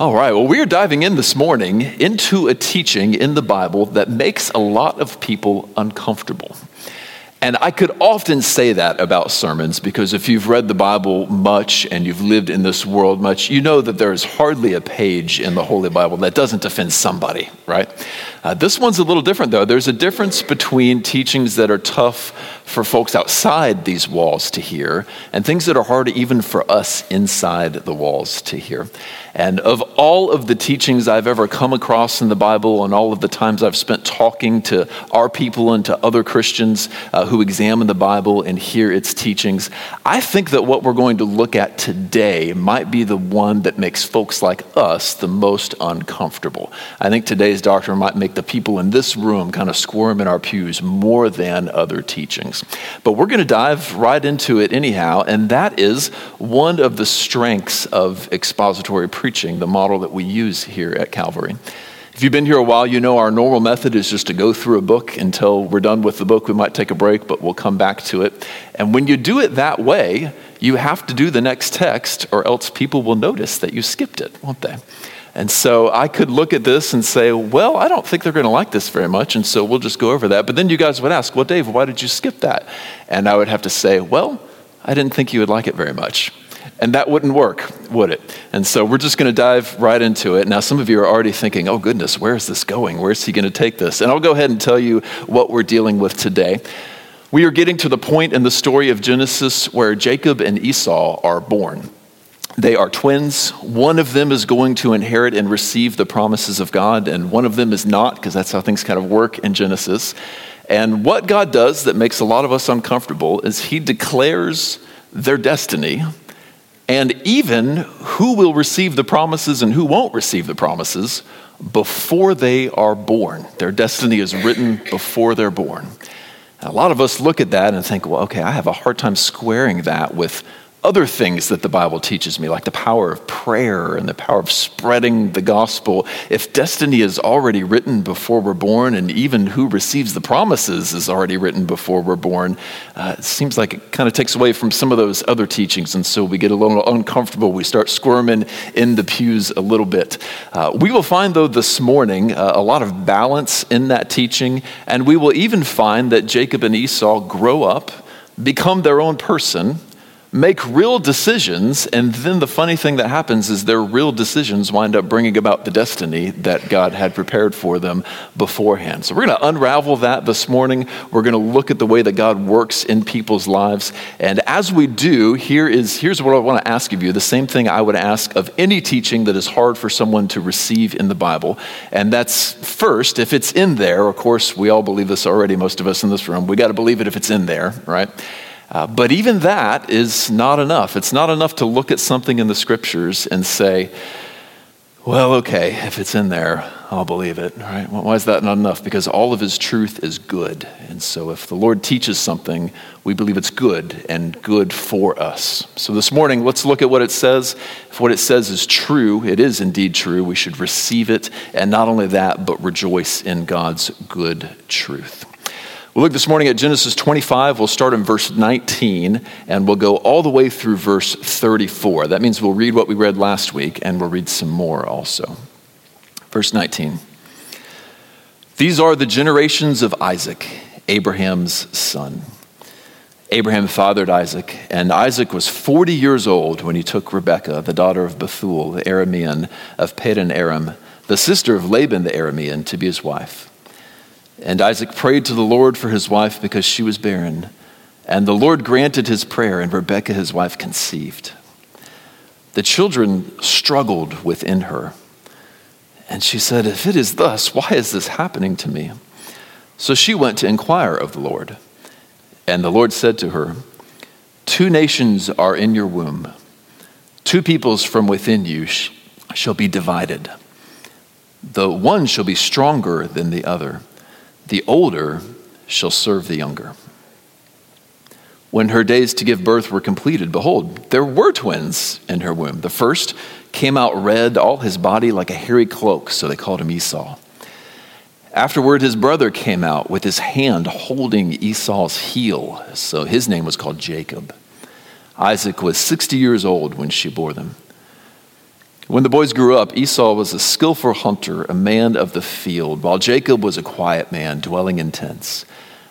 All right, well, we are diving in this morning into a teaching in the Bible that makes a lot of people uncomfortable. And I could often say that about sermons because if you've read the Bible much and you've lived in this world much, you know that there is hardly a page in the Holy Bible that doesn't offend somebody, right? Uh, this one's a little different though. There's a difference between teachings that are tough for folks outside these walls to hear and things that are hard even for us inside the walls to hear. And of all of the teachings I've ever come across in the Bible, and all of the times I've spent talking to our people and to other Christians uh, who examine the Bible and hear its teachings, I think that what we're going to look at today might be the one that makes folks like us the most uncomfortable. I think today's doctrine might make the people in this room kind of squirm in our pews more than other teachings. But we're going to dive right into it anyhow, and that is one of the strengths of expository preaching, the model that we use here at Calvary. If you've been here a while, you know our normal method is just to go through a book until we're done with the book. We might take a break, but we'll come back to it. And when you do it that way, you have to do the next text, or else people will notice that you skipped it, won't they? And so I could look at this and say, well, I don't think they're going to like this very much, and so we'll just go over that. But then you guys would ask, well, Dave, why did you skip that? And I would have to say, well, I didn't think you would like it very much. And that wouldn't work, would it? And so we're just going to dive right into it. Now, some of you are already thinking, oh, goodness, where is this going? Where's he going to take this? And I'll go ahead and tell you what we're dealing with today. We are getting to the point in the story of Genesis where Jacob and Esau are born. They are twins. One of them is going to inherit and receive the promises of God, and one of them is not, because that's how things kind of work in Genesis. And what God does that makes a lot of us uncomfortable is He declares their destiny and even who will receive the promises and who won't receive the promises before they are born. Their destiny is written before they're born. a lot of us look at that and think, well, okay, I have a hard time squaring that with other things that the Bible teaches me, like the power of prayer and the power of spreading the gospel, if destiny is already written before we're born, and even who receives the promises is already written before we're born, uh, it seems like it kind of takes away from some of those other teachings. And so we get a little uncomfortable. We start squirming in the pews a little bit. Uh, we will find, though, this morning uh, a lot of balance in that teaching, and we will even find that Jacob and Esau grow up, become their own person make real decisions, and then the funny thing that happens is their real decisions wind up bringing about the destiny that God had prepared for them beforehand. So we're going to unravel that this morning. We're going to look at the way that God works in people's lives. And as we do, here is here's what I want to ask of you, the same thing I would ask of any teaching that is hard for someone to receive in the Bible. And that's first, if it's in there, of course, we all believe this already, most of us in this room. We got to believe it if it's in there, right? Uh, but even that is not enough. It's not enough to look at something in the scriptures and say, well, okay, if it's in there, I'll believe it. Right? Well, why is that not enough? Because all of his truth is good. And so if the Lord teaches something, we believe it's good and good for us. So this morning, let's look at what it says. If what it says is true, it is indeed true. We should receive it. And not only that, but rejoice in God's good truth. We'll look this morning at Genesis 25. We'll start in verse 19 and we'll go all the way through verse 34. That means we'll read what we read last week and we'll read some more also. Verse 19. These are the generations of Isaac, Abraham's son. Abraham fathered Isaac, and Isaac was 40 years old when he took Rebekah, the daughter of Bethuel, the Aramean of Padan Aram, the sister of Laban the Aramean, to be his wife. And Isaac prayed to the Lord for his wife because she was barren. And the Lord granted his prayer, and Rebekah, his wife, conceived. The children struggled within her. And she said, If it is thus, why is this happening to me? So she went to inquire of the Lord. And the Lord said to her, Two nations are in your womb, two peoples from within you shall be divided. The one shall be stronger than the other the older shall serve the younger. When her days to give birth were completed, behold, there were twins in her womb. The first came out red, all his body like a hairy cloak, so they called him Esau. Afterward, his brother came out with his hand holding Esau's heel, so his name was called Jacob. Isaac was 60 years old when she bore them. When the boys grew up, Esau was a skillful hunter, a man of the field, while Jacob was a quiet man, dwelling in tents.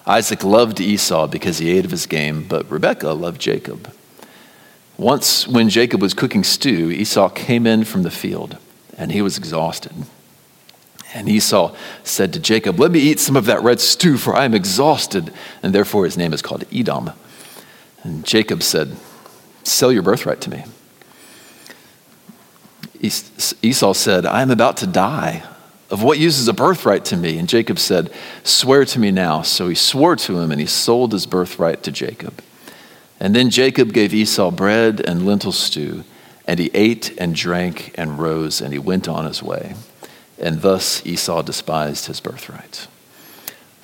Isaac loved Esau because he ate of his game, but Rebekah loved Jacob. Once, when Jacob was cooking stew, Esau came in from the field, and he was exhausted. And Esau said to Jacob, Let me eat some of that red stew, for I am exhausted. And therefore his name is called Edom. And Jacob said, Sell your birthright to me. Esau said, I am about to die. Of what use is a birthright to me? And Jacob said, Swear to me now. So he swore to him, and he sold his birthright to Jacob. And then Jacob gave Esau bread and lentil stew, and he ate and drank and rose, and he went on his way. And thus Esau despised his birthright.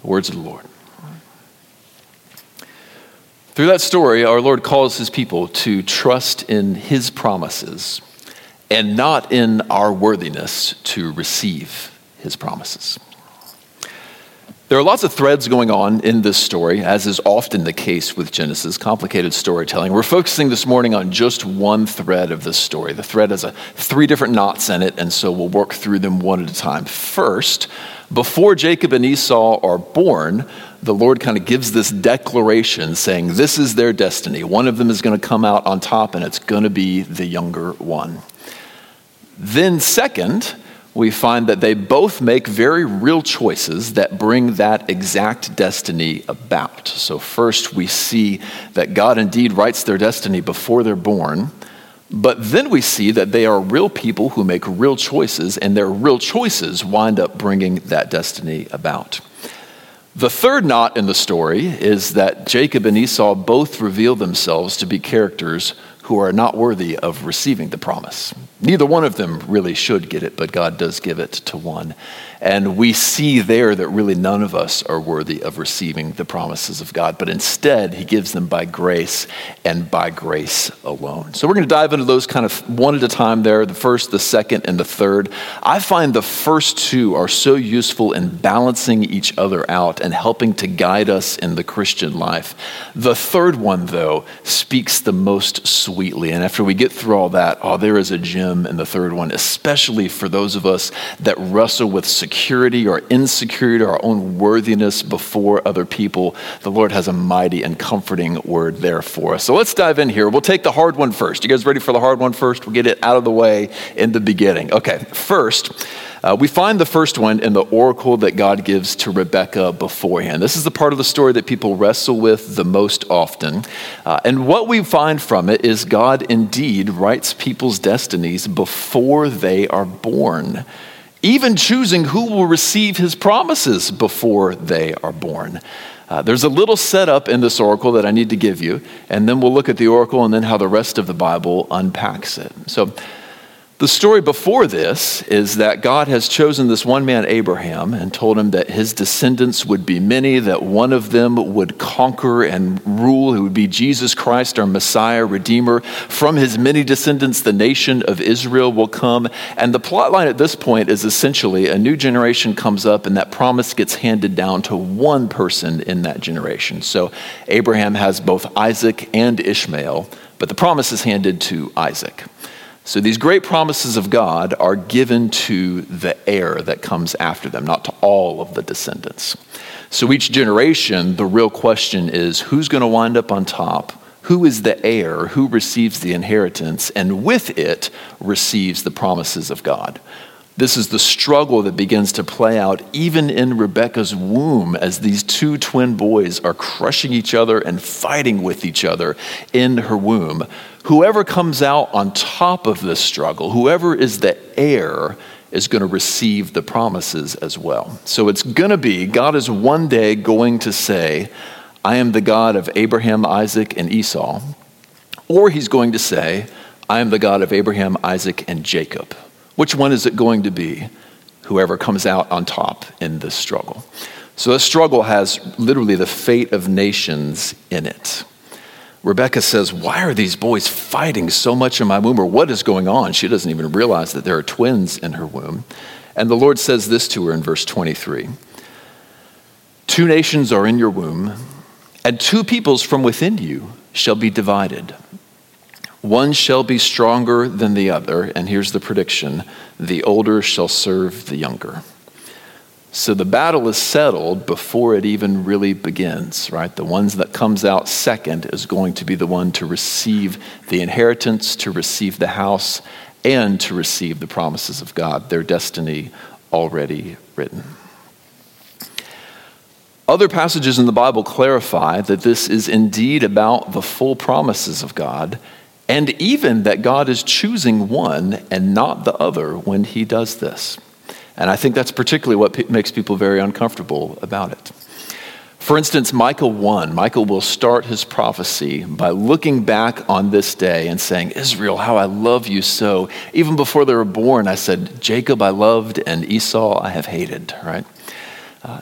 The words of the Lord. Through that story, our Lord calls his people to trust in his promises and not in our worthiness to receive his promises. There are lots of threads going on in this story, as is often the case with Genesis, complicated storytelling. We're focusing this morning on just one thread of this story. The thread has a, three different knots in it, and so we'll work through them one at a time. First, before Jacob and Esau are born, the Lord kind of gives this declaration saying, This is their destiny. One of them is going to come out on top, and it's going to be the younger one. Then, second, we find that they both make very real choices that bring that exact destiny about. So, first, we see that God indeed writes their destiny before they're born. But then we see that they are real people who make real choices, and their real choices wind up bringing that destiny about. The third knot in the story is that Jacob and Esau both reveal themselves to be characters who are not worthy of receiving the promise. Neither one of them really should get it, but God does give it to one. And we see there that really none of us are worthy of receiving the promises of God, but instead, He gives them by grace and by grace alone. So we're going to dive into those kind of one at a time there the first, the second, and the third. I find the first two are so useful in balancing each other out and helping to guide us in the Christian life. The third one, though, speaks the most sweetly. And after we get through all that, oh, there is a gem in the third one, especially for those of us that wrestle with security security or insecurity our own worthiness before other people, the Lord has a mighty and comforting word there for us. So let's dive in here. We'll take the hard one first. You guys ready for the hard one first? We'll get it out of the way in the beginning. Okay, first, uh, we find the first one in the oracle that God gives to Rebecca beforehand. This is the part of the story that people wrestle with the most often. Uh, and what we find from it is God indeed writes people's destinies before they are born even choosing who will receive his promises before they are born. Uh, there's a little setup in this oracle that I need to give you, and then we'll look at the oracle and then how the rest of the Bible unpacks it. So, the story before this is that God has chosen this one man, Abraham, and told him that his descendants would be many, that one of them would conquer and rule, who would be Jesus Christ, our Messiah, Redeemer. From his many descendants, the nation of Israel will come. And the plot line at this point is essentially a new generation comes up, and that promise gets handed down to one person in that generation. So Abraham has both Isaac and Ishmael, but the promise is handed to Isaac. So these great promises of God are given to the heir that comes after them, not to all of the descendants. So each generation, the real question is who's going to wind up on top? Who is the heir? Who receives the inheritance? And with it, receives the promises of God. This is the struggle that begins to play out even in Rebecca's womb as these two twin boys are crushing each other and fighting with each other in her womb. Whoever comes out on top of this struggle, whoever is the heir, is going to receive the promises as well. So it's going to be, God is one day going to say, I am the God of Abraham, Isaac, and Esau. Or he's going to say, I am the God of Abraham, Isaac, and Jacob. Which one is it going to be? Whoever comes out on top in this struggle. So, this struggle has literally the fate of nations in it. Rebecca says, Why are these boys fighting so much in my womb? Or what is going on? She doesn't even realize that there are twins in her womb. And the Lord says this to her in verse 23 Two nations are in your womb, and two peoples from within you shall be divided. One shall be stronger than the other, and here's the prediction the older shall serve the younger. So the battle is settled before it even really begins, right? The ones that comes out second is going to be the one to receive the inheritance, to receive the house, and to receive the promises of God, their destiny already written. Other passages in the Bible clarify that this is indeed about the full promises of God, and even that God is choosing one and not the other when he does this. And I think that's particularly what makes people very uncomfortable about it. For instance, Malachi 1, Malachi will start his prophecy by looking back on this day and saying, Israel, how I love you so. Even before they were born, I said, Jacob I loved and Esau I have hated, right?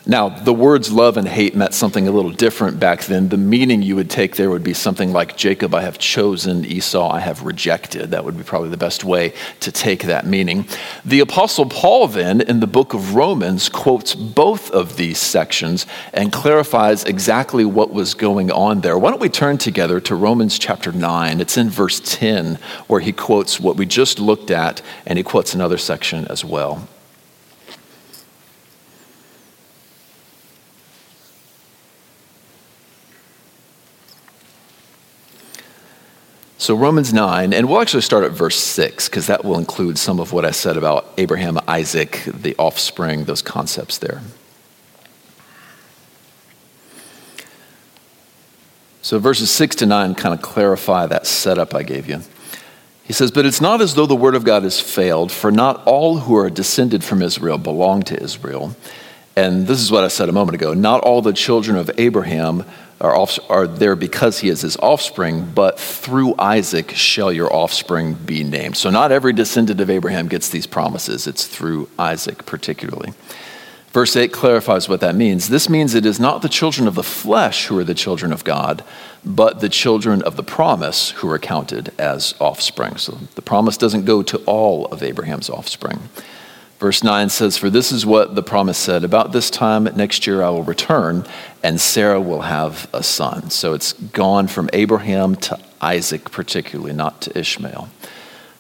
Now, the words love and hate meant something a little different back then. The meaning you would take there would be something like Jacob I have chosen, Esau I have rejected. That would be probably the best way to take that meaning. The Apostle Paul, then, in the book of Romans, quotes both of these sections and clarifies exactly what was going on there. Why don't we turn together to Romans chapter 9? It's in verse 10, where he quotes what we just looked at, and he quotes another section as well. So, Romans 9, and we'll actually start at verse 6, because that will include some of what I said about Abraham, Isaac, the offspring, those concepts there. So, verses 6 to 9 kind of clarify that setup I gave you. He says, But it's not as though the word of God has failed, for not all who are descended from Israel belong to Israel. And this is what I said a moment ago. Not all the children of Abraham are, off, are there because he is his offspring, but through Isaac shall your offspring be named. So, not every descendant of Abraham gets these promises, it's through Isaac particularly. Verse 8 clarifies what that means. This means it is not the children of the flesh who are the children of God, but the children of the promise who are counted as offspring. So the promise doesn't go to all of Abraham's offspring. Verse 9 says, For this is what the promise said About this time next year I will return, and Sarah will have a son. So it's gone from Abraham to Isaac, particularly, not to Ishmael.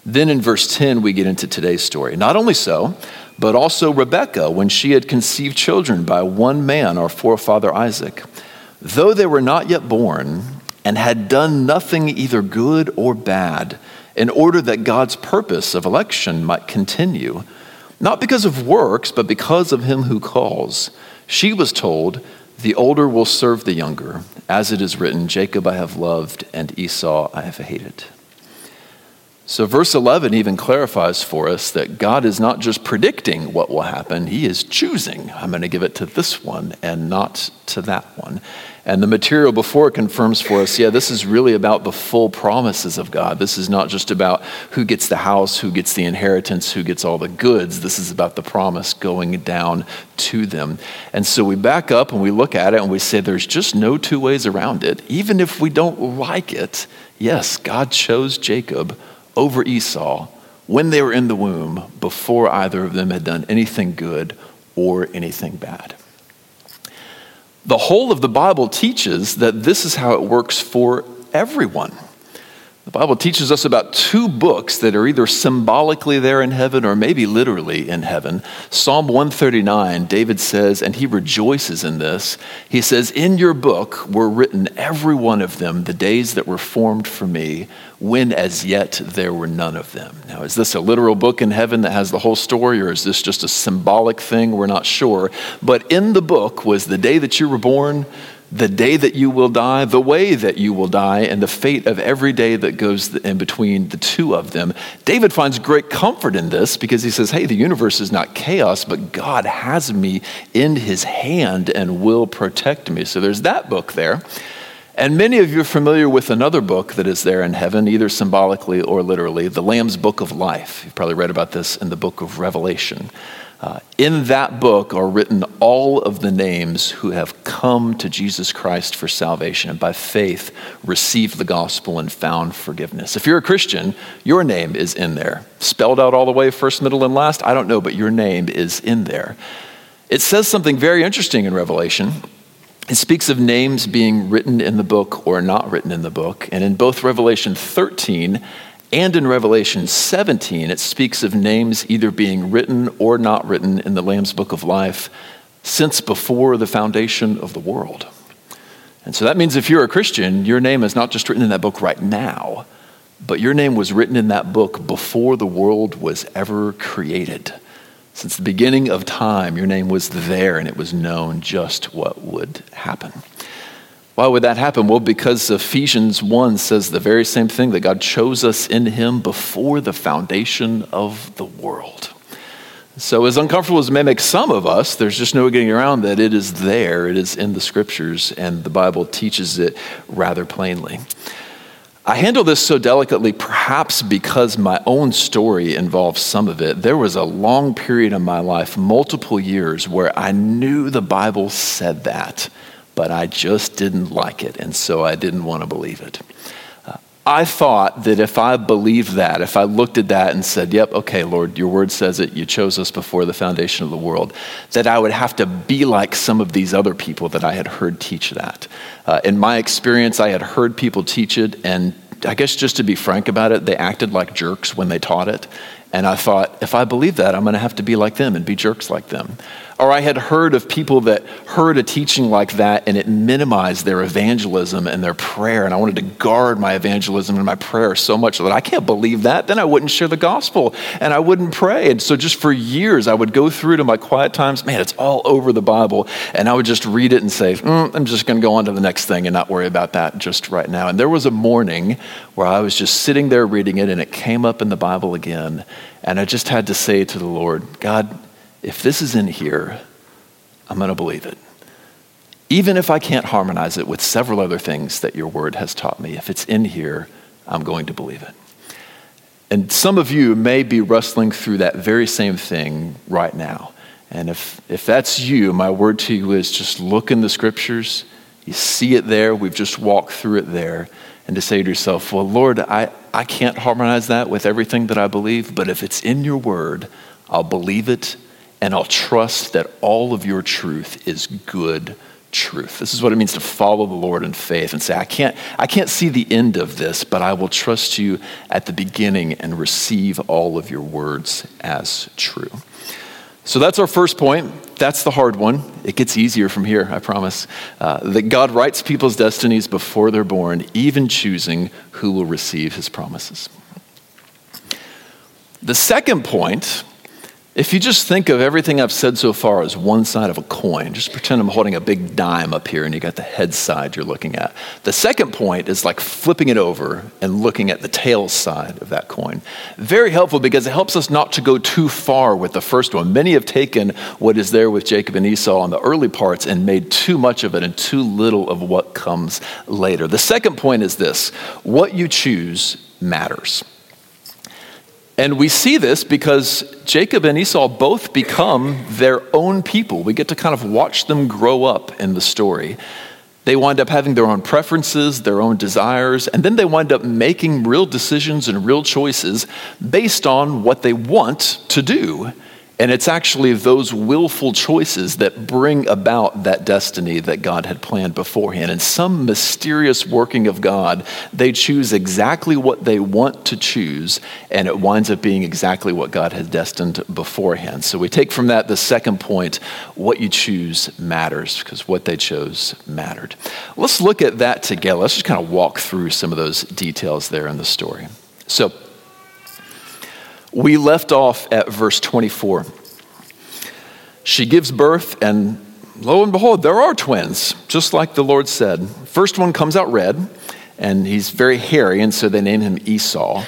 Then in verse 10, we get into today's story. Not only so, but also Rebekah, when she had conceived children by one man, our forefather Isaac, though they were not yet born and had done nothing either good or bad, in order that God's purpose of election might continue not because of works, but because of him who calls. She was told, The older will serve the younger. As it is written, Jacob I have loved, and Esau I have hated. So, verse 11 even clarifies for us that God is not just predicting what will happen, He is choosing. I'm going to give it to this one and not to that one. And the material before confirms for us yeah, this is really about the full promises of God. This is not just about who gets the house, who gets the inheritance, who gets all the goods. This is about the promise going down to them. And so we back up and we look at it and we say there's just no two ways around it. Even if we don't like it, yes, God chose Jacob over Esau when they were in the womb before either of them had done anything good or anything bad. The whole of the Bible teaches that this is how it works for everyone. The Bible teaches us about two books that are either symbolically there in heaven or maybe literally in heaven. Psalm 139, David says, and he rejoices in this. He says, In your book were written every one of them, the days that were formed for me, when as yet there were none of them. Now, is this a literal book in heaven that has the whole story, or is this just a symbolic thing? We're not sure. But in the book was the day that you were born the day that you will die, the way that you will die, and the fate of every day that goes in between the two of them. David finds great comfort in this because he says, Hey, the universe is not chaos, but God has me in his hand and will protect me. So there's that book there. And many of you are familiar with another book that is there in heaven, either symbolically or literally, the Lamb's Book of Life. You've probably read about this in the book of Revelation. Uh, in that book are written all of the names who have come to Jesus Christ for salvation and by faith received the gospel and found forgiveness. If you're a Christian, your name is in there. Spelled out all the way, first, middle, and last, I don't know, but your name is in there. It says something very interesting in Revelation. it speaks of names being written in the book or not written in the book. And in both Revelation 13 and in Revelation 17, it speaks of names either being written or not written in the Lamb's book of life since before the foundation of the world. And so that means if you're a Christian, your name is not just written in that book right now, but your name was written in that book before the world was ever created. Since the beginning of time, your name was there and it was known just what would happen. Why would that happen? Well, because Ephesians 1 says the very same thing that God chose us in Him before the foundation of the world. So, as uncomfortable as it may make some of us, there's just no getting around that it is there, it is in the scriptures, and the Bible teaches it rather plainly. I handle this so delicately, perhaps because my own story involves some of it. There was a long period in my life, multiple years, where I knew the Bible said that, but I just didn't like it, and so I didn't want to believe it. I thought that if I believed that, if I looked at that and said, Yep, okay, Lord, your word says it, you chose us before the foundation of the world, that I would have to be like some of these other people that I had heard teach that. Uh, in my experience, I had heard people teach it, and I guess just to be frank about it, they acted like jerks when they taught it. And I thought, if I believe that, I'm going to have to be like them and be jerks like them. Or I had heard of people that heard a teaching like that and it minimized their evangelism and their prayer. And I wanted to guard my evangelism and my prayer so much that I can't believe that. Then I wouldn't share the gospel and I wouldn't pray. And so just for years, I would go through to my quiet times. Man, it's all over the Bible. And I would just read it and say, mm, I'm just going to go on to the next thing and not worry about that just right now. And there was a morning where I was just sitting there reading it and it came up in the Bible again. And I just had to say to the Lord, God, if this is in here, I'm going to believe it. Even if I can't harmonize it with several other things that your word has taught me, if it's in here, I'm going to believe it. And some of you may be wrestling through that very same thing right now. And if, if that's you, my word to you is just look in the scriptures. You see it there. We've just walked through it there. And to say to yourself, well, Lord, I, I can't harmonize that with everything that I believe, but if it's in your word, I'll believe it and I'll trust that all of your truth is good truth. This is what it means to follow the Lord in faith and say, I can't, I can't see the end of this, but I will trust you at the beginning and receive all of your words as true. So that's our first point. That's the hard one. It gets easier from here, I promise. Uh, that God writes people's destinies before they're born, even choosing who will receive his promises. The second point if you just think of everything I've said so far as one side of a coin, just pretend I'm holding a big dime up here and you got the head side you're looking at. The second point is like flipping it over and looking at the tail side of that coin. Very helpful because it helps us not to go too far with the first one. Many have taken what is there with Jacob and Esau in the early parts and made too much of it and too little of what comes later. The second point is this what you choose matters. And we see this because Jacob and Esau both become their own people. We get to kind of watch them grow up in the story. They wind up having their own preferences, their own desires, and then they wind up making real decisions and real choices based on what they want to do and it's actually those willful choices that bring about that destiny that God had planned beforehand. In some mysterious working of God, they choose exactly what they want to choose, and it winds up being exactly what God had destined beforehand. So we take from that the second point what you choose matters, because what they chose mattered. Let's look at that together. Let's just kind of walk through some of those details there in the story. So, we left off at verse 24. She gives birth, and lo and behold, there are twins, just like the Lord said. First one comes out red, and he's very hairy, and so they name him Esau.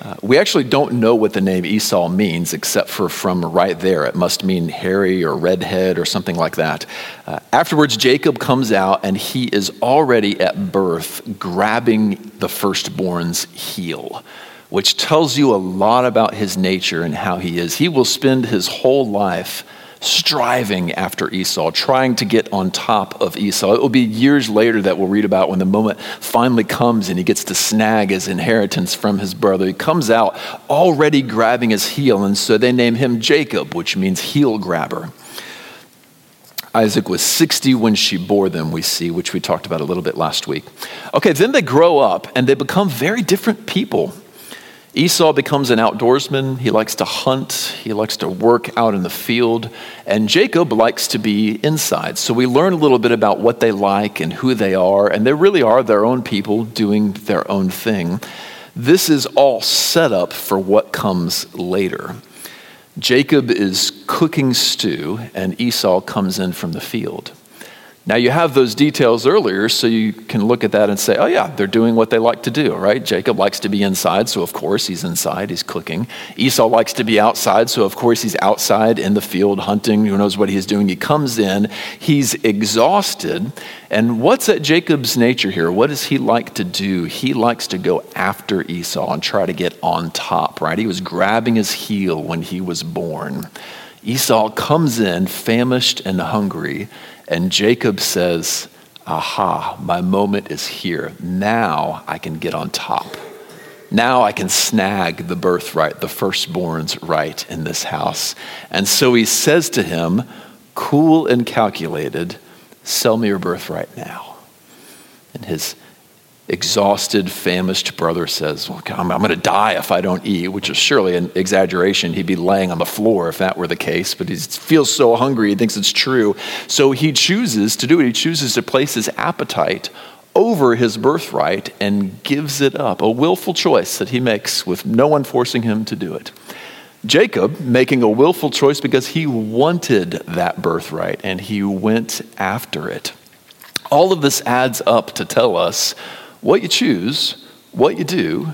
Uh, we actually don't know what the name Esau means, except for from right there. It must mean hairy or redhead or something like that. Uh, afterwards, Jacob comes out, and he is already at birth grabbing the firstborn's heel which tells you a lot about his nature and how he is. He will spend his whole life striving after Esau, trying to get on top of Esau. It will be years later that we'll read about when the moment finally comes and he gets to snag his inheritance from his brother. He comes out already grabbing his heel, and so they name him Jacob, which means heel grabber. Isaac was 60 when she bore them, we see, which we talked about a little bit last week. Okay, then they grow up and they become very different people. Esau becomes an outdoorsman. He likes to hunt. He likes to work out in the field. And Jacob likes to be inside. So we learn a little bit about what they like and who they are. And they really are their own people doing their own thing. This is all set up for what comes later. Jacob is cooking stew, and Esau comes in from the field. Now, you have those details earlier, so you can look at that and say, oh, yeah, they're doing what they like to do, right? Jacob likes to be inside, so of course he's inside, he's cooking. Esau likes to be outside, so of course he's outside in the field hunting. Who knows what he's doing? He comes in, he's exhausted. And what's at Jacob's nature here? What does he like to do? He likes to go after Esau and try to get on top, right? He was grabbing his heel when he was born. Esau comes in famished and hungry and Jacob says, Aha, my moment is here. Now I can get on top. Now I can snag the birthright, the firstborn's right in this house. And so he says to him, Cool and calculated, sell me your birthright now. And his exhausted, famished brother says, well, I'm, I'm going to die if I don't eat, which is surely an exaggeration. He'd be laying on the floor if that were the case, but he feels so hungry, he thinks it's true. So he chooses to do it. He chooses to place his appetite over his birthright and gives it up, a willful choice that he makes with no one forcing him to do it. Jacob making a willful choice because he wanted that birthright and he went after it. All of this adds up to tell us what you choose, what you do,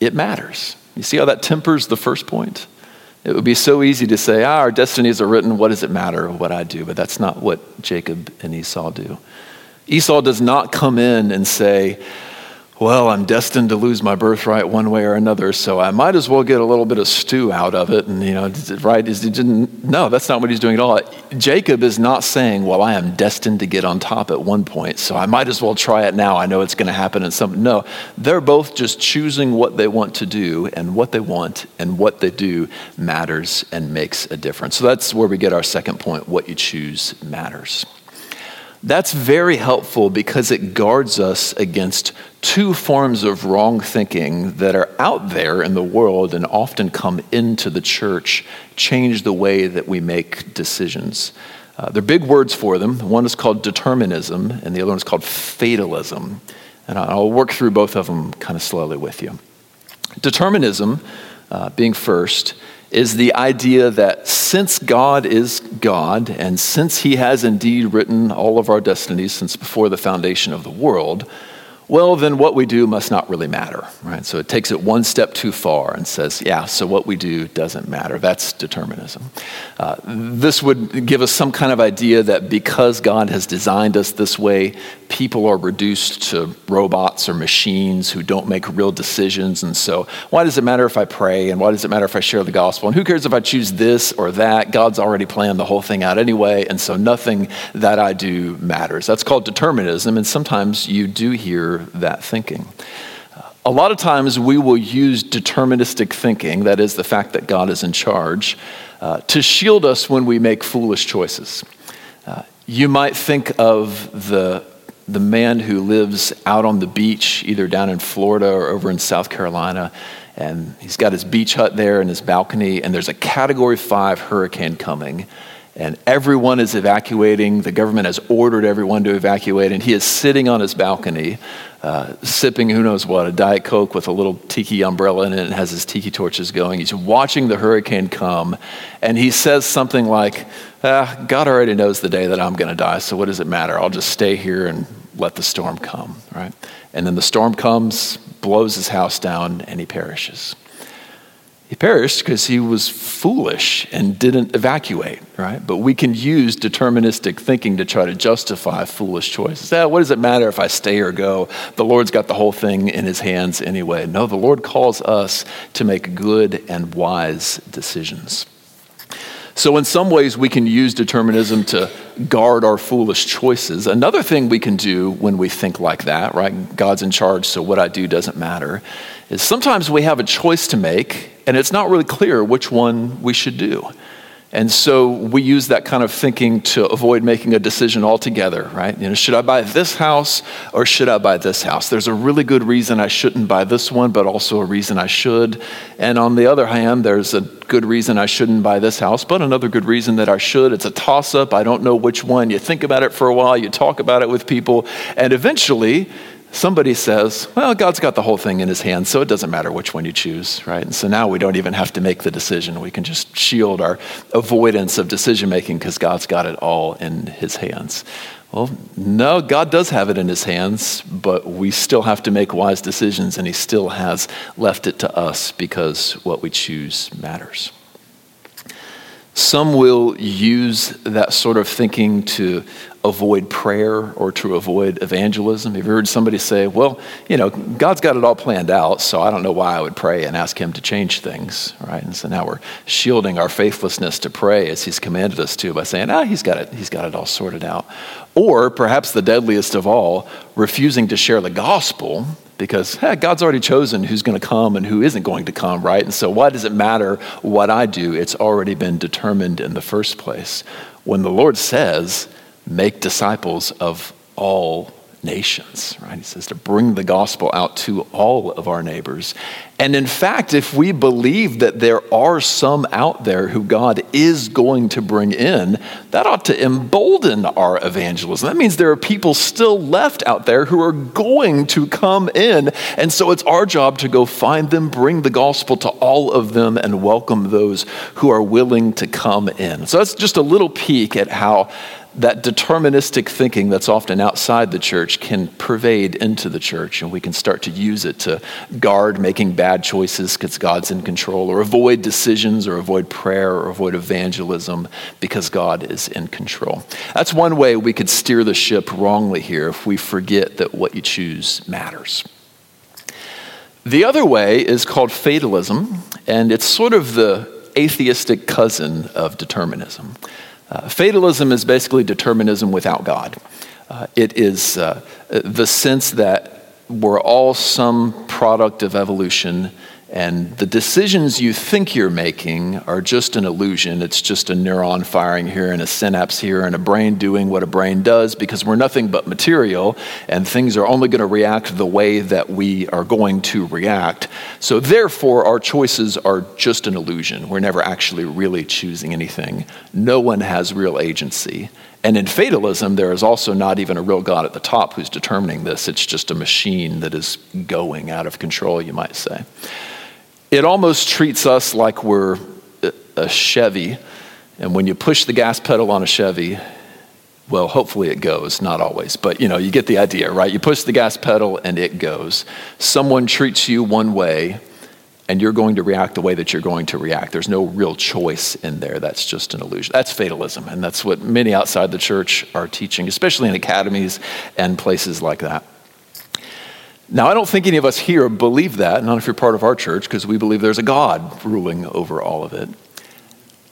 it matters. You see how that tempers the first point? It would be so easy to say, ah, our destinies are written, what does it matter what I do? But that's not what Jacob and Esau do. Esau does not come in and say, well, I'm destined to lose my birthright one way or another, so I might as well get a little bit of stew out of it. And, you know, right? No, that's not what he's doing at all. Jacob is not saying, well, I am destined to get on top at one point, so I might as well try it now. I know it's going to happen in some. No, they're both just choosing what they want to do, and what they want and what they do matters and makes a difference. So that's where we get our second point what you choose matters. That's very helpful because it guards us against two forms of wrong thinking that are out there in the world and often come into the church, change the way that we make decisions. Uh, they're big words for them. One is called determinism, and the other one is called fatalism. And I'll work through both of them kind of slowly with you. Determinism, uh, being first, is the idea that since God is God, and since He has indeed written all of our destinies since before the foundation of the world, well, then what we do must not really matter, right? So it takes it one step too far and says, yeah, so what we do doesn't matter. That's determinism. Uh, this would give us some kind of idea that because God has designed us this way, people are reduced to robots or machines who don't make real decisions. And so, why does it matter if I pray? And why does it matter if I share the gospel? And who cares if I choose this or that? God's already planned the whole thing out anyway. And so, nothing that I do matters. That's called determinism. And sometimes you do hear that thinking. A lot of times we will use deterministic thinking, that is, the fact that God is in charge, uh, to shield us when we make foolish choices. Uh, you might think of the, the man who lives out on the beach, either down in Florida or over in South Carolina, and he's got his beach hut there and his balcony, and there's a category five hurricane coming and everyone is evacuating. The government has ordered everyone to evacuate, and he is sitting on his balcony, uh, sipping who knows what, a Diet Coke with a little tiki umbrella in it, and has his tiki torches going. He's watching the hurricane come, and he says something like, ah, God already knows the day that I'm going to die, so what does it matter? I'll just stay here and let the storm come, right? And then the storm comes, blows his house down, and he perishes. He perished because he was foolish and didn't evacuate, right? But we can use deterministic thinking to try to justify foolish choices. Ah, what does it matter if I stay or go? The Lord's got the whole thing in his hands anyway. No, the Lord calls us to make good and wise decisions. So, in some ways, we can use determinism to guard our foolish choices. Another thing we can do when we think like that, right? God's in charge, so what I do doesn't matter, is sometimes we have a choice to make and it's not really clear which one we should do. And so we use that kind of thinking to avoid making a decision altogether, right? You know, should I buy this house or should I buy this house? There's a really good reason I shouldn't buy this one, but also a reason I should. And on the other hand, there's a good reason I shouldn't buy this house, but another good reason that I should. It's a toss up. I don't know which one. You think about it for a while, you talk about it with people, and eventually somebody says, well, God's got the whole thing in his hands, so it doesn't matter which one you choose, right? And so now we don't even have to make the decision. We can just shield our avoidance of decision making because God's got it all in his hands. Well, no, God does have it in his hands, but we still have to make wise decisions, and he still has left it to us because what we choose matters. Some will use that sort of thinking to avoid prayer or to avoid evangelism. Have you heard somebody say, well, you know, God's got it all planned out, so I don't know why I would pray and ask Him to change things, right? And so now we're shielding our faithlessness to pray as He's commanded us to by saying, ah, He's got it, He's got it all sorted out. Or perhaps the deadliest of all, refusing to share the gospel because hey, God's already chosen who's going to come and who isn't going to come, right? And so, why does it matter what I do? It's already been determined in the first place. When the Lord says, make disciples of all nations, right? He says to bring the gospel out to all of our neighbors. And in fact, if we believe that there are some out there who God is going to bring in, that ought to embolden our evangelism. That means there are people still left out there who are going to come in. And so it's our job to go find them, bring the gospel to all of them, and welcome those who are willing to come in. So that's just a little peek at how that deterministic thinking that's often outside the church can pervade into the church, and we can start to use it to guard making bad choices because God's in control, or avoid decisions, or avoid prayer, or avoid evangelism because God is in control. That's one way we could steer the ship wrongly here if we forget that what you choose matters. The other way is called fatalism, and it's sort of the atheistic cousin of determinism. Uh, fatalism is basically determinism without God. Uh, it is uh, the sense that we're all some product of evolution and the decisions you think you're making are just an illusion. It's just a neuron firing here and a synapse here and a brain doing what a brain does because we're nothing but material and things are only going to react the way that we are going to react. So, therefore, our choices are just an illusion. We're never actually really choosing anything. No one has real agency. And in fatalism, there is also not even a real God at the top who's determining this. It's just a machine that is going out of control, you might say it almost treats us like we're a Chevy. And when you push the gas pedal on a Chevy, well, hopefully it goes, not always, but you know, you get the idea, right? You push the gas pedal and it goes. Someone treats you one way and you're going to react the way that you're going to react. There's no real choice in there. That's just an illusion. That's fatalism, and that's what many outside the church are teaching, especially in academies and places like that. Now, I don't think any of us here believe that, not if you're part of our church, because we believe there's a God ruling over all of it.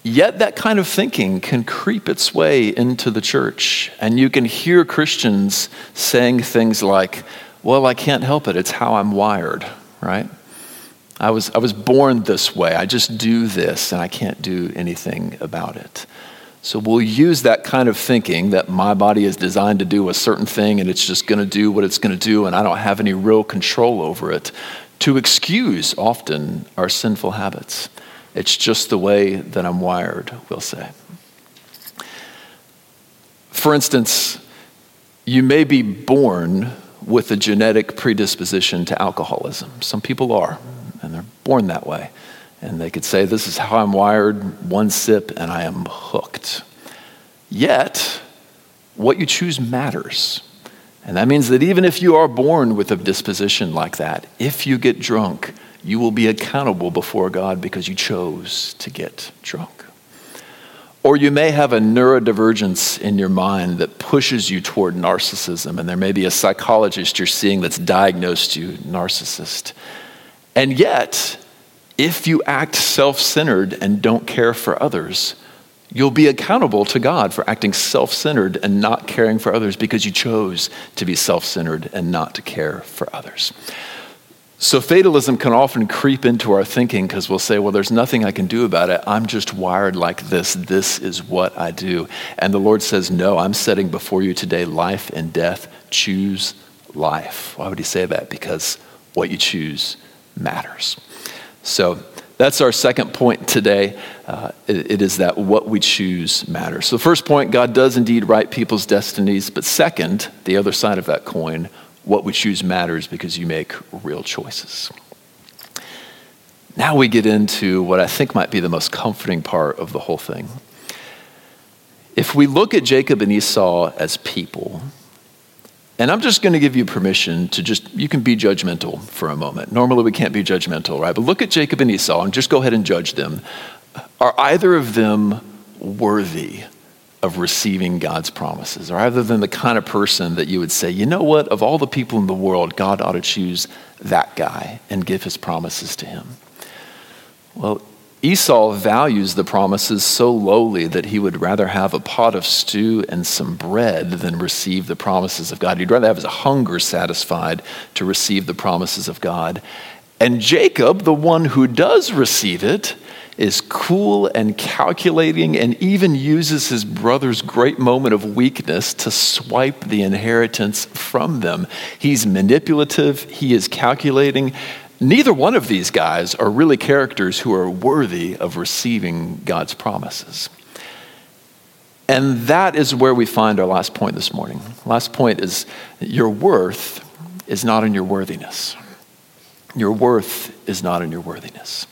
Yet, that kind of thinking can creep its way into the church. And you can hear Christians saying things like, Well, I can't help it. It's how I'm wired, right? I was, I was born this way. I just do this, and I can't do anything about it. So we'll use that kind of thinking that my body is designed to do a certain thing and it's just going to do what it's going to do and I don't have any real control over it to excuse often our sinful habits. It's just the way that I'm wired, we'll say. For instance, you may be born with a genetic predisposition to alcoholism. Some people are, and they're born that way. And they could say, This is how I'm wired, one sip, and I am hooked. Yet, what you choose matters. And that means that even if you are born with a disposition like that, if you get drunk, you will be accountable before God because you chose to get drunk. Or you may have a neurodivergence in your mind that pushes you toward narcissism, and there may be a psychologist you're seeing that's diagnosed you narcissist. And yet, if you act self centered and don't care for others, you'll be accountable to God for acting self centered and not caring for others because you chose to be self centered and not to care for others. So, fatalism can often creep into our thinking because we'll say, well, there's nothing I can do about it. I'm just wired like this. This is what I do. And the Lord says, no, I'm setting before you today life and death. Choose life. Why would he say that? Because what you choose matters. So, that's our second point today. Uh, it, it is that what we choose matters. So, the first point, God does indeed write people's destinies. But second, the other side of that coin, what we choose matters because you make real choices. Now we get into what I think might be the most comforting part of the whole thing. If we look at Jacob and Esau as people, and I'm just going to give you permission to just, you can be judgmental for a moment. Normally we can't be judgmental, right? But look at Jacob and Esau and just go ahead and judge them. Are either of them worthy of receiving God's promises, rather than the kind of person that you would say, you know what, of all the people in the world, God ought to choose that guy and give his promises to him. Well, Esau values the promises so lowly that he would rather have a pot of stew and some bread than receive the promises of God. He'd rather have his hunger satisfied to receive the promises of God. And Jacob, the one who does receive it, is cool and calculating and even uses his brother's great moment of weakness to swipe the inheritance from them. He's manipulative, he is calculating. Neither one of these guys are really characters who are worthy of receiving God's promises. And that is where we find our last point this morning. Last point is your worth is not in your worthiness. Your worth is not in your worthiness.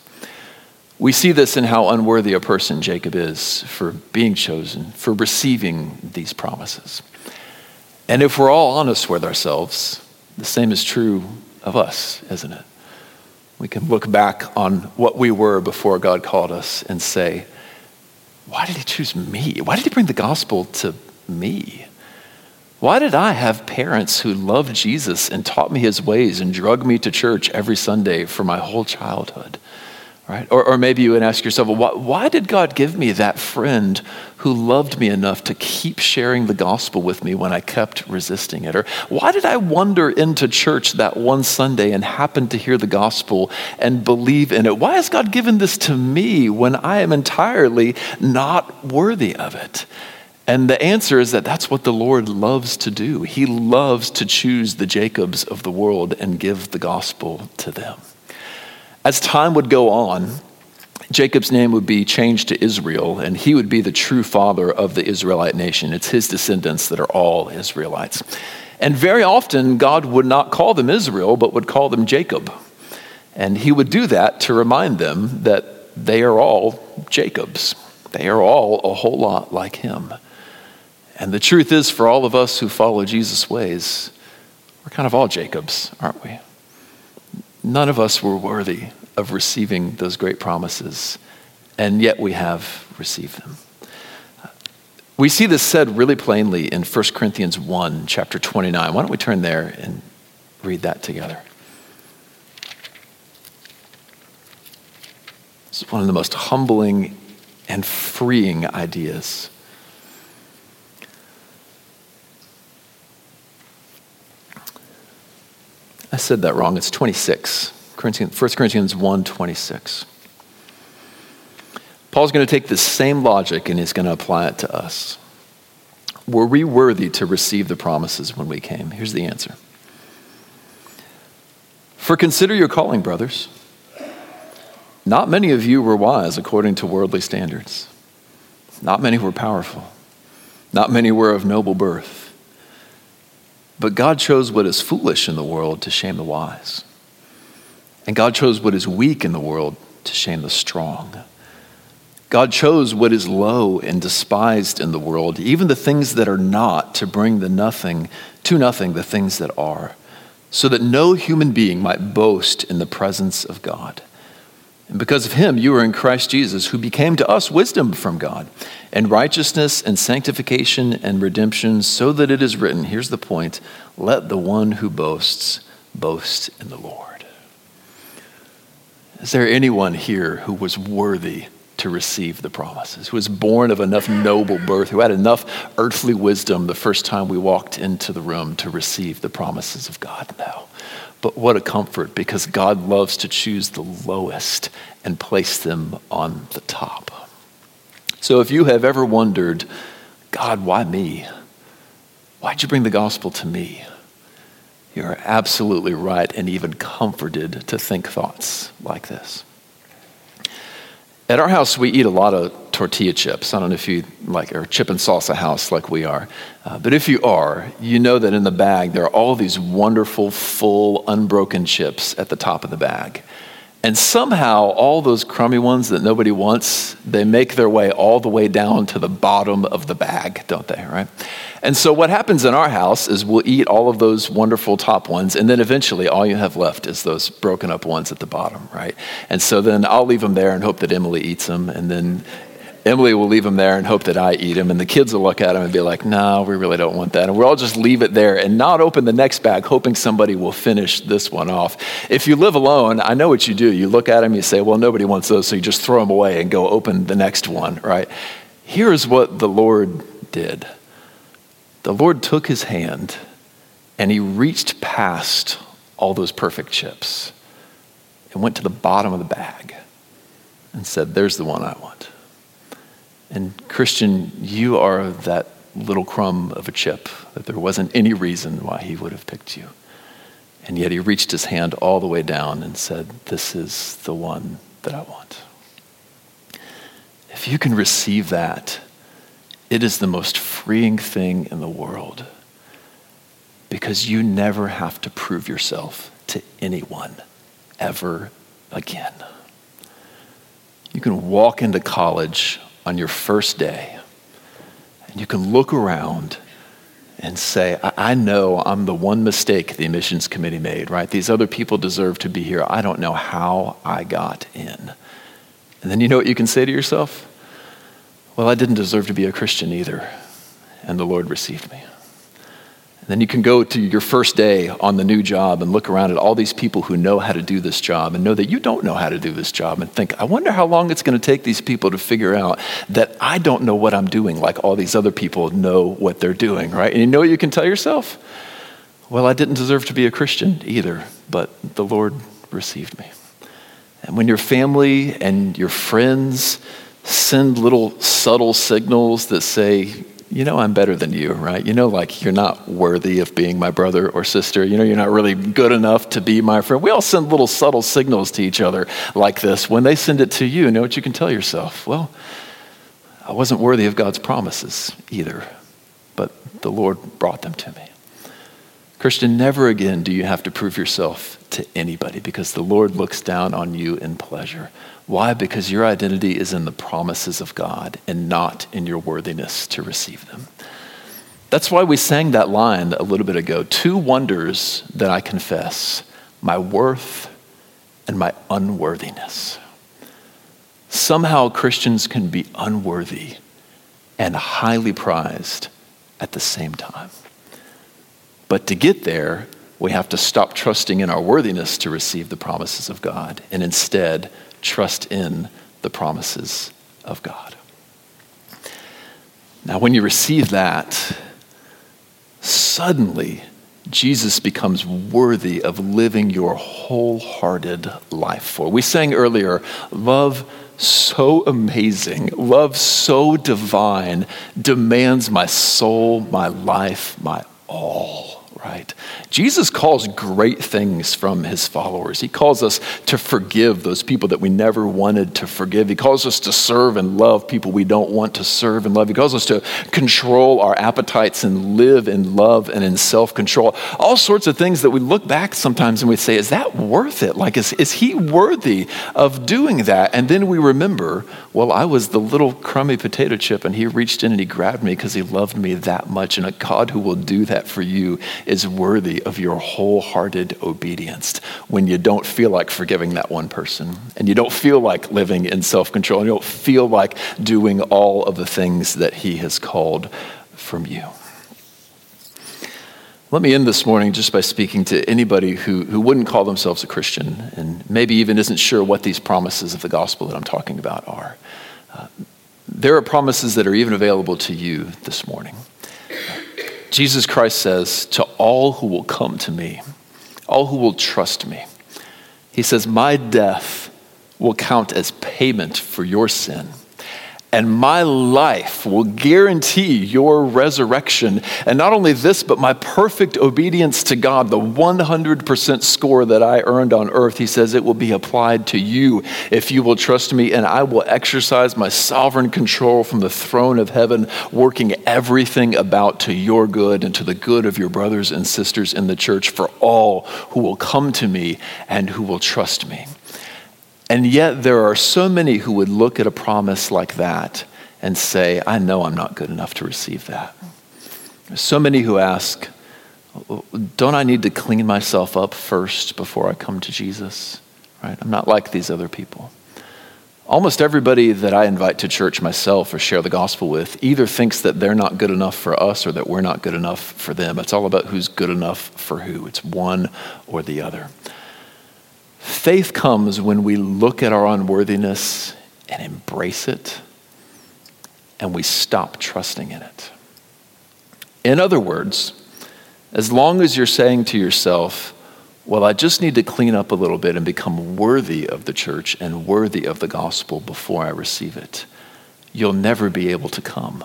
We see this in how unworthy a person Jacob is for being chosen, for receiving these promises. And if we're all honest with ourselves, the same is true of us, isn't it? We can look back on what we were before God called us and say, why did he choose me? Why did he bring the gospel to me? Why did I have parents who loved Jesus and taught me his ways and drug me to church every Sunday for my whole childhood? Right? Or, or maybe you would ask yourself, well, why, why did God give me that friend who loved me enough to keep sharing the gospel with me when I kept resisting it? Or why did I wander into church that one Sunday and happen to hear the gospel and believe in it? Why has God given this to me when I am entirely not worthy of it? And the answer is that that's what the Lord loves to do. He loves to choose the Jacobs of the world and give the gospel to them. As time would go on, Jacob's name would be changed to Israel, and he would be the true father of the Israelite nation. It's his descendants that are all Israelites. And very often, God would not call them Israel, but would call them Jacob. And he would do that to remind them that they are all Jacobs. They are all a whole lot like him. And the truth is, for all of us who follow Jesus' ways, we're kind of all Jacobs, aren't we? None of us were worthy of receiving those great promises, and yet we have received them. We see this said really plainly in 1 Corinthians 1, chapter 29. Why don't we turn there and read that together? It's one of the most humbling and freeing ideas. I said that wrong. It's 26. 1 Corinthians 1 26. Paul's going to take the same logic and he's going to apply it to us. Were we worthy to receive the promises when we came? Here's the answer. For consider your calling, brothers. Not many of you were wise according to worldly standards. Not many were powerful. Not many were of noble birth. But God chose what is foolish in the world to shame the wise. And God chose what is weak in the world to shame the strong. God chose what is low and despised in the world, even the things that are not, to bring the nothing to nothing the things that are, so that no human being might boast in the presence of God. And because of him, you are in Christ Jesus, who became to us wisdom from God, and righteousness and sanctification and redemption, so that it is written here's the point let the one who boasts boast in the Lord. Is there anyone here who was worthy to receive the promises, who was born of enough noble birth, who had enough earthly wisdom the first time we walked into the room to receive the promises of God? No. But what a comfort because God loves to choose the lowest and place them on the top. So if you have ever wondered, God, why me? Why'd you bring the gospel to me? You're absolutely right and even comforted to think thoughts like this. At our house, we eat a lot of tortilla chips. I don't know if you like or chip and salsa house like we are. Uh, but if you are, you know that in the bag there are all these wonderful, full, unbroken chips at the top of the bag. And somehow, all those crummy ones that nobody wants, they make their way all the way down to the bottom of the bag, don't they, right? And so, what happens in our house is we'll eat all of those wonderful top ones, and then eventually, all you have left is those broken up ones at the bottom, right? And so, then I'll leave them there and hope that Emily eats them, and then Emily will leave them there and hope that I eat them. And the kids will look at them and be like, no, we really don't want that. And we'll all just leave it there and not open the next bag, hoping somebody will finish this one off. If you live alone, I know what you do. You look at them, you say, well, nobody wants those. So you just throw them away and go open the next one, right? Here's what the Lord did the Lord took his hand and he reached past all those perfect chips and went to the bottom of the bag and said, there's the one I want. And Christian, you are that little crumb of a chip that there wasn't any reason why he would have picked you. And yet he reached his hand all the way down and said, This is the one that I want. If you can receive that, it is the most freeing thing in the world because you never have to prove yourself to anyone ever again. You can walk into college on your first day, and you can look around and say, I, I know I'm the one mistake the admissions committee made, right? These other people deserve to be here. I don't know how I got in. And then you know what you can say to yourself? Well, I didn't deserve to be a Christian either, and the Lord received me. And then you can go to your first day on the new job and look around at all these people who know how to do this job and know that you don't know how to do this job and think, I wonder how long it's going to take these people to figure out that I don't know what I'm doing like all these other people know what they're doing, right? And you know what you can tell yourself? Well, I didn't deserve to be a Christian either, but the Lord received me. And when your family and your friends send little subtle signals that say, you know I'm better than you, right? You know, like you're not worthy of being my brother or sister. You know, you're not really good enough to be my friend. We all send little subtle signals to each other like this. When they send it to you, you know what you can tell yourself? Well, I wasn't worthy of God's promises either, but the Lord brought them to me. Christian, never again do you have to prove yourself to anybody because the Lord looks down on you in pleasure. Why? Because your identity is in the promises of God and not in your worthiness to receive them. That's why we sang that line a little bit ago two wonders that I confess my worth and my unworthiness. Somehow Christians can be unworthy and highly prized at the same time. But to get there, we have to stop trusting in our worthiness to receive the promises of God and instead trust in the promises of God. Now, when you receive that, suddenly Jesus becomes worthy of living your wholehearted life for. We sang earlier, love so amazing, love so divine demands my soul, my life, my all right? Jesus calls great things from his followers. He calls us to forgive those people that we never wanted to forgive. He calls us to serve and love people we don't want to serve and love. He calls us to control our appetites and live in love and in self control. All sorts of things that we look back sometimes and we say, is that worth it? Like, is, is he worthy of doing that? And then we remember, well, I was the little crummy potato chip and he reached in and he grabbed me because he loved me that much. And a God who will do that for you is worthy of your wholehearted obedience when you don't feel like forgiving that one person and you don't feel like living in self control and you don't feel like doing all of the things that He has called from you. Let me end this morning just by speaking to anybody who, who wouldn't call themselves a Christian and maybe even isn't sure what these promises of the gospel that I'm talking about are. Uh, there are promises that are even available to you this morning. Jesus Christ says, To all who will come to me, all who will trust me. He says, My death will count as payment for your sin and my life will guarantee your resurrection. And not only this, but my perfect obedience to God, the 100% score that I earned on earth, he says it will be applied to you if you will trust me, and I will exercise my sovereign control from the throne of heaven, working everything about to your good and to the good of your brothers and sisters in the church for all who will come to me and who will trust me. And yet, there are so many who would look at a promise like that and say, I know I'm not good enough to receive that. So many who ask, Don't I need to clean myself up first before I come to Jesus? Right? I'm not like these other people. Almost everybody that I invite to church myself or share the gospel with either thinks that they're not good enough for us or that we're not good enough for them. It's all about who's good enough for who. It's one or the other. Faith comes when we look at our unworthiness and embrace it, and we stop trusting in it. In other words, as long as you're saying to yourself, well, I just need to clean up a little bit and become worthy of the church and worthy of the gospel before I receive it, you'll never be able to come.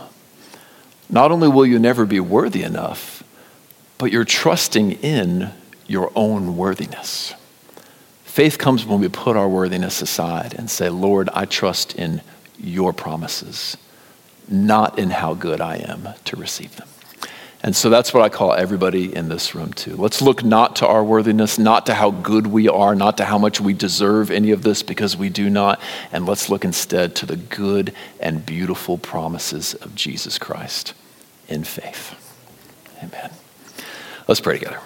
Not only will you never be worthy enough, but you're trusting in your own worthiness. Faith comes when we put our worthiness aside and say, Lord, I trust in your promises, not in how good I am to receive them. And so that's what I call everybody in this room to. Let's look not to our worthiness, not to how good we are, not to how much we deserve any of this because we do not. And let's look instead to the good and beautiful promises of Jesus Christ in faith. Amen. Let's pray together.